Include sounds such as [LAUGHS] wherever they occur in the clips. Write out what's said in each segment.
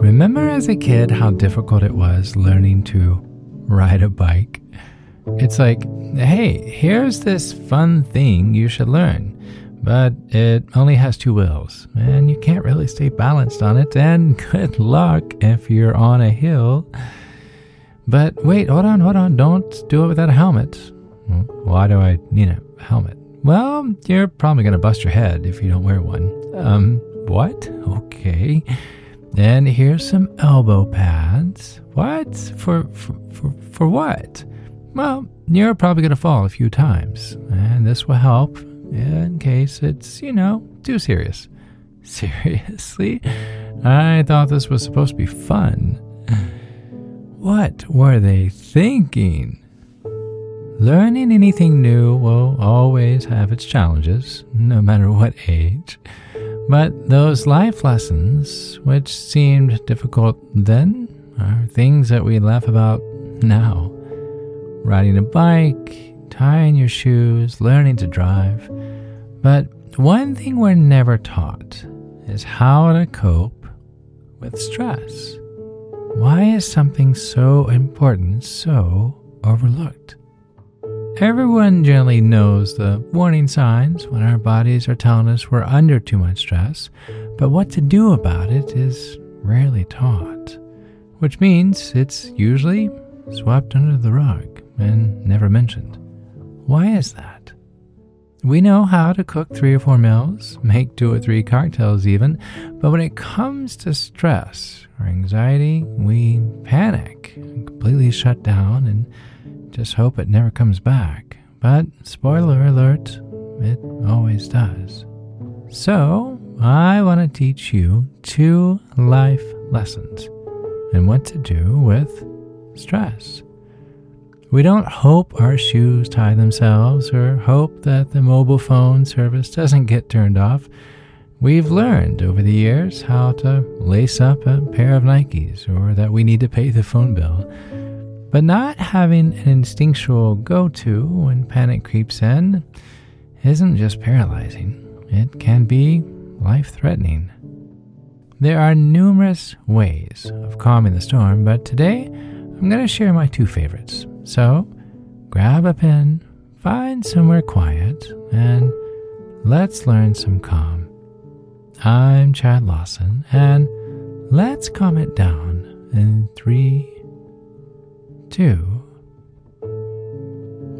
Remember as a kid how difficult it was learning to ride a bike? It's like, hey, here's this fun thing you should learn, but it only has two wheels, and you can't really stay balanced on it, and [LAUGHS] good luck if you're on a hill. But wait, hold on, hold on, don't do it without a helmet. Why do I need a helmet? Well, you're probably going to bust your head if you don't wear one. Um, what? Okay. And here's some elbow pads. What? For, for, for, for what? Well, you're probably going to fall a few times, and this will help in case it's, you know, too serious. [LAUGHS] Seriously? I thought this was supposed to be fun. [SIGHS] What were they thinking? Learning anything new will always have its challenges, no matter what age. But those life lessons, which seemed difficult then, are things that we laugh about now. Riding a bike, tying your shoes, learning to drive. But one thing we're never taught is how to cope with stress. Why is something so important so overlooked? Everyone generally knows the warning signs when our bodies are telling us we're under too much stress, but what to do about it is rarely taught, which means it's usually swept under the rug and never mentioned. Why is that? We know how to cook three or four meals, make two or three cocktails even, but when it comes to stress or anxiety, we panic completely shut down and just hope it never comes back. But, spoiler alert, it always does. So, I want to teach you two life lessons and what to do with stress. We don't hope our shoes tie themselves or hope that the mobile phone service doesn't get turned off. We've learned over the years how to lace up a pair of Nikes or that we need to pay the phone bill. But not having an instinctual go to when panic creeps in isn't just paralyzing, it can be life threatening. There are numerous ways of calming the storm, but today I'm going to share my two favorites. So grab a pen, find somewhere quiet, and let's learn some calm. I'm Chad Lawson, and let's calm it down in three two,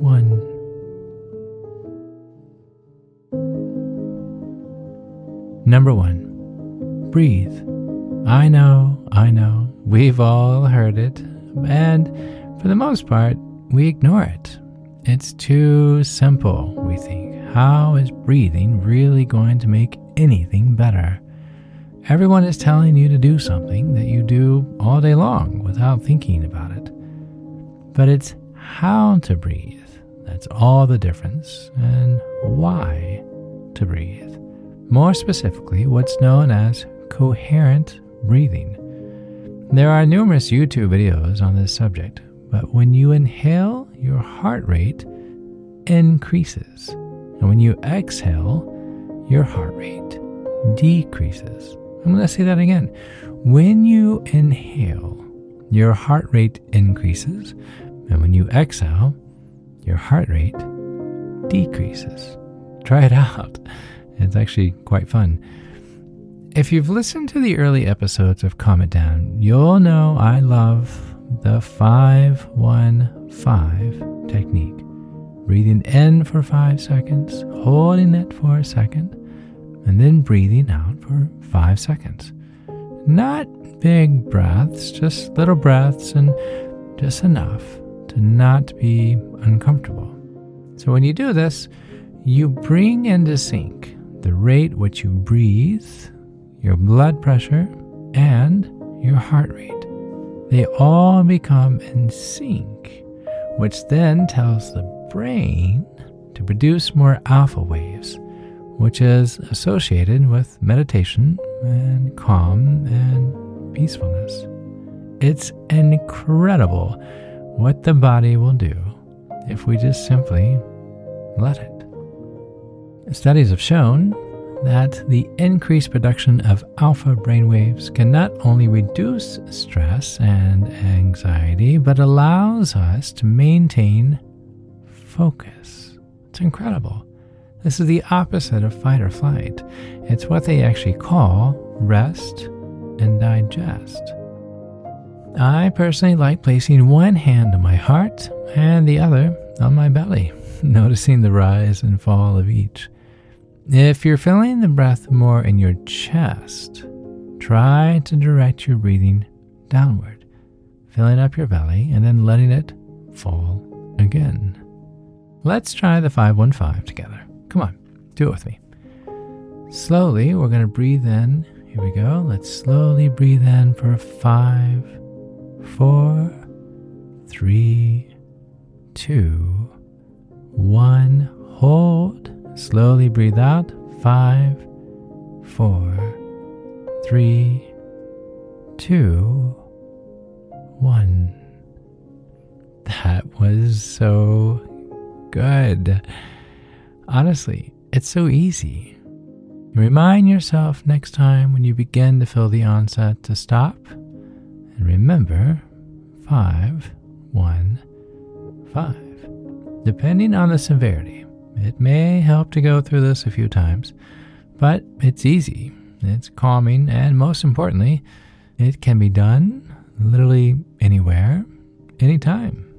one. Number one, breathe. I know, I know, we've all heard it, and for the most part, we ignore it. It's too simple, we think. How is breathing really going to make anything better? Everyone is telling you to do something that you do all day long without thinking about it but it's how to breathe. That's all the difference, and why to breathe. More specifically, what's known as coherent breathing. There are numerous YouTube videos on this subject, but when you inhale, your heart rate increases. And when you exhale, your heart rate decreases. I'm going to say that again. When you inhale, your heart rate increases, and when you exhale, your heart rate decreases. Try it [LAUGHS] out. It's actually quite fun. If you've listened to the early episodes of Calm It Down, you'll know I love the 515 technique. Breathing in for five seconds, holding it for a second, and then breathing out for five seconds. Not big breaths, just little breaths and just enough to not be uncomfortable. So when you do this, you bring into sync the rate which you breathe, your blood pressure, and your heart rate. They all become in sync, which then tells the brain to produce more alpha waves, which is associated with meditation and calm and peacefulness. It's incredible what the body will do if we just simply let it. Studies have shown that the increased production of alpha brainwaves can not only reduce stress and anxiety, but allows us to maintain focus. It's incredible. This is the opposite of fight or flight. It's what they actually call rest and digest. I personally like placing one hand on my heart and the other on my belly, [LAUGHS] noticing the rise and fall of each. If you're feeling the breath more in your chest, try to direct your breathing downward, filling up your belly and then letting it fall again. Let's try the 515 together. Come on, do it with me. Slowly, we're going to breathe in. Here we go. Let's slowly breathe in for five, four, three, two, one. Hold. Slowly breathe out. Five, four, three, two, one. That was so good. Honestly, it's so easy. Remind yourself next time when you begin to feel the onset to stop. And remember, five, one, five. Depending on the severity, it may help to go through this a few times, but it's easy, it's calming, and most importantly, it can be done literally anywhere, anytime.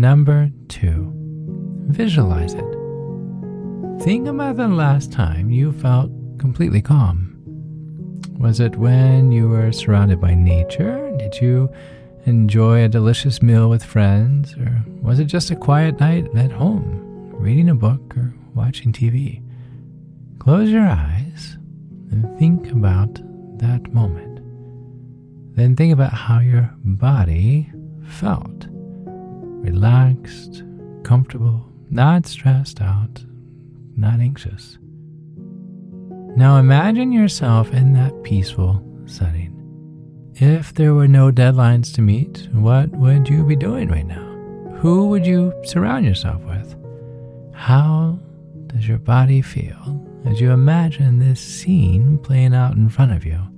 Number two, visualize it. Think about the last time you felt completely calm. Was it when you were surrounded by nature? Did you enjoy a delicious meal with friends? Or was it just a quiet night at home, reading a book or watching TV? Close your eyes and think about that moment. Then think about how your body felt relaxed, comfortable, not stressed out, not anxious. Now imagine yourself in that peaceful setting. If there were no deadlines to meet, what would you be doing right now? Who would you surround yourself with? How does your body feel as you imagine this scene playing out in front of you?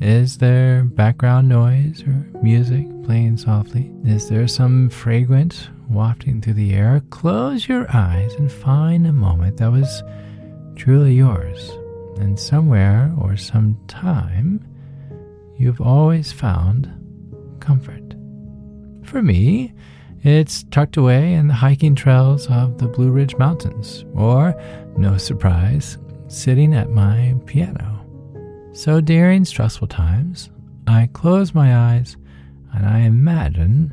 Is there background noise or music playing softly? Is there some fragrance wafting through the air? Close your eyes and find a moment that was truly yours. And somewhere or sometime, you've always found comfort. For me, it's tucked away in the hiking trails of the Blue Ridge Mountains, or, no surprise, sitting at my piano. So during stressful times, I close my eyes and I imagine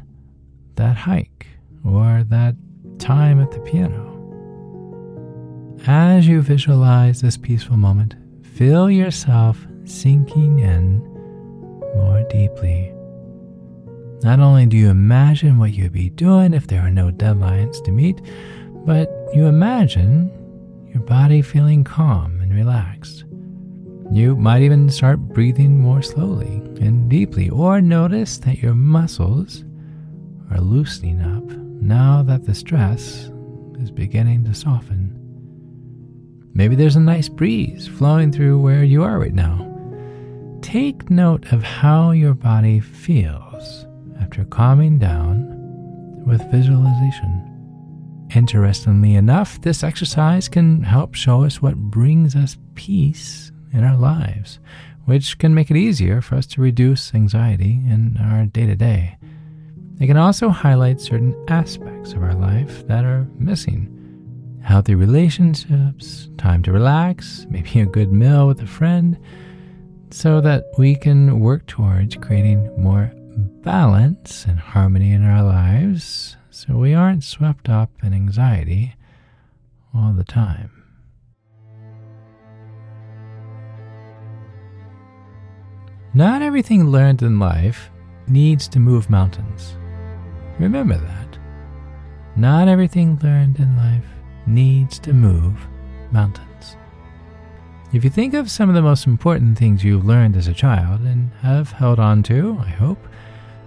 that hike or that time at the piano. As you visualize this peaceful moment, feel yourself sinking in more deeply. Not only do you imagine what you'd be doing if there are no deadlines to meet, but you imagine your body feeling calm and relaxed. You might even start breathing more slowly and deeply, or notice that your muscles are loosening up now that the stress is beginning to soften. Maybe there's a nice breeze flowing through where you are right now. Take note of how your body feels after calming down with visualization. Interestingly enough, this exercise can help show us what brings us peace in our lives, which can make it easier for us to reduce anxiety in our day to day. It can also highlight certain aspects of our life that are missing healthy relationships, time to relax, maybe a good meal with a friend, so that we can work towards creating more balance and harmony in our lives so we aren't swept up in anxiety all the time. Not everything learned in life needs to move mountains. Remember that. Not everything learned in life needs to move mountains. If you think of some of the most important things you've learned as a child and have held on to, I hope,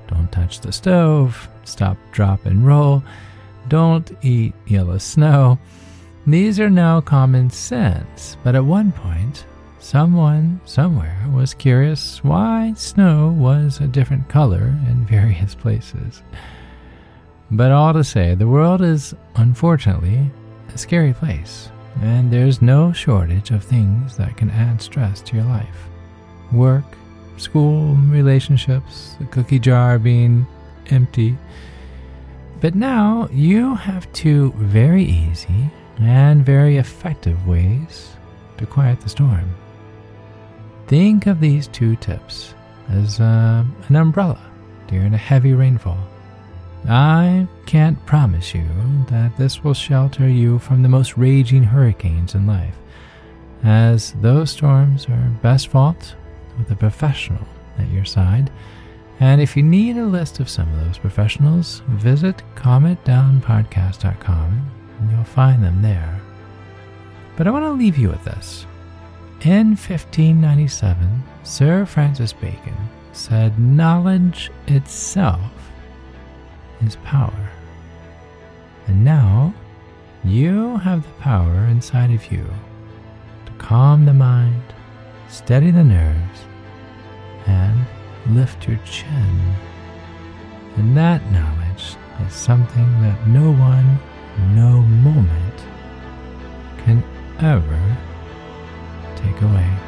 don't touch the stove, stop, drop, and roll, don't eat yellow snow. These are now common sense, but at one point, someone somewhere was curious why snow was a different color in [LAUGHS] various places. But all to say, the world is unfortunately a scary place, and there's no shortage of things that can add stress to your life work, school, relationships, the cookie jar being empty. But now you have two very easy and very effective ways to quiet the storm. Think of these two tips as uh, an umbrella during a heavy rainfall. I can't promise you that this will shelter you from the most raging hurricanes in life, as those storms are best fought with a professional at your side. And if you need a list of some of those professionals, visit calmitdownpodcast.com and you'll find them there. But I want to leave you with this. In 1597, Sir Francis Bacon said, Knowledge itself is power. And now you have the power inside of you to calm the mind, steady the nerves, and lift your chin. And that knowledge is something that no one, no moment can ever take away.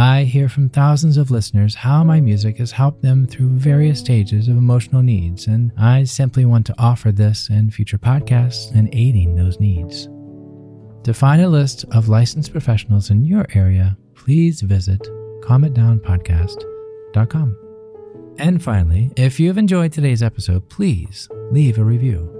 I hear from thousands of listeners how my music has helped them through various stages of emotional needs, and I simply want to offer this and future podcasts in aiding those needs. To find a list of licensed professionals in your area, please visit calmitdownpodcast.com. And finally, if you've enjoyed today's episode, please leave a review.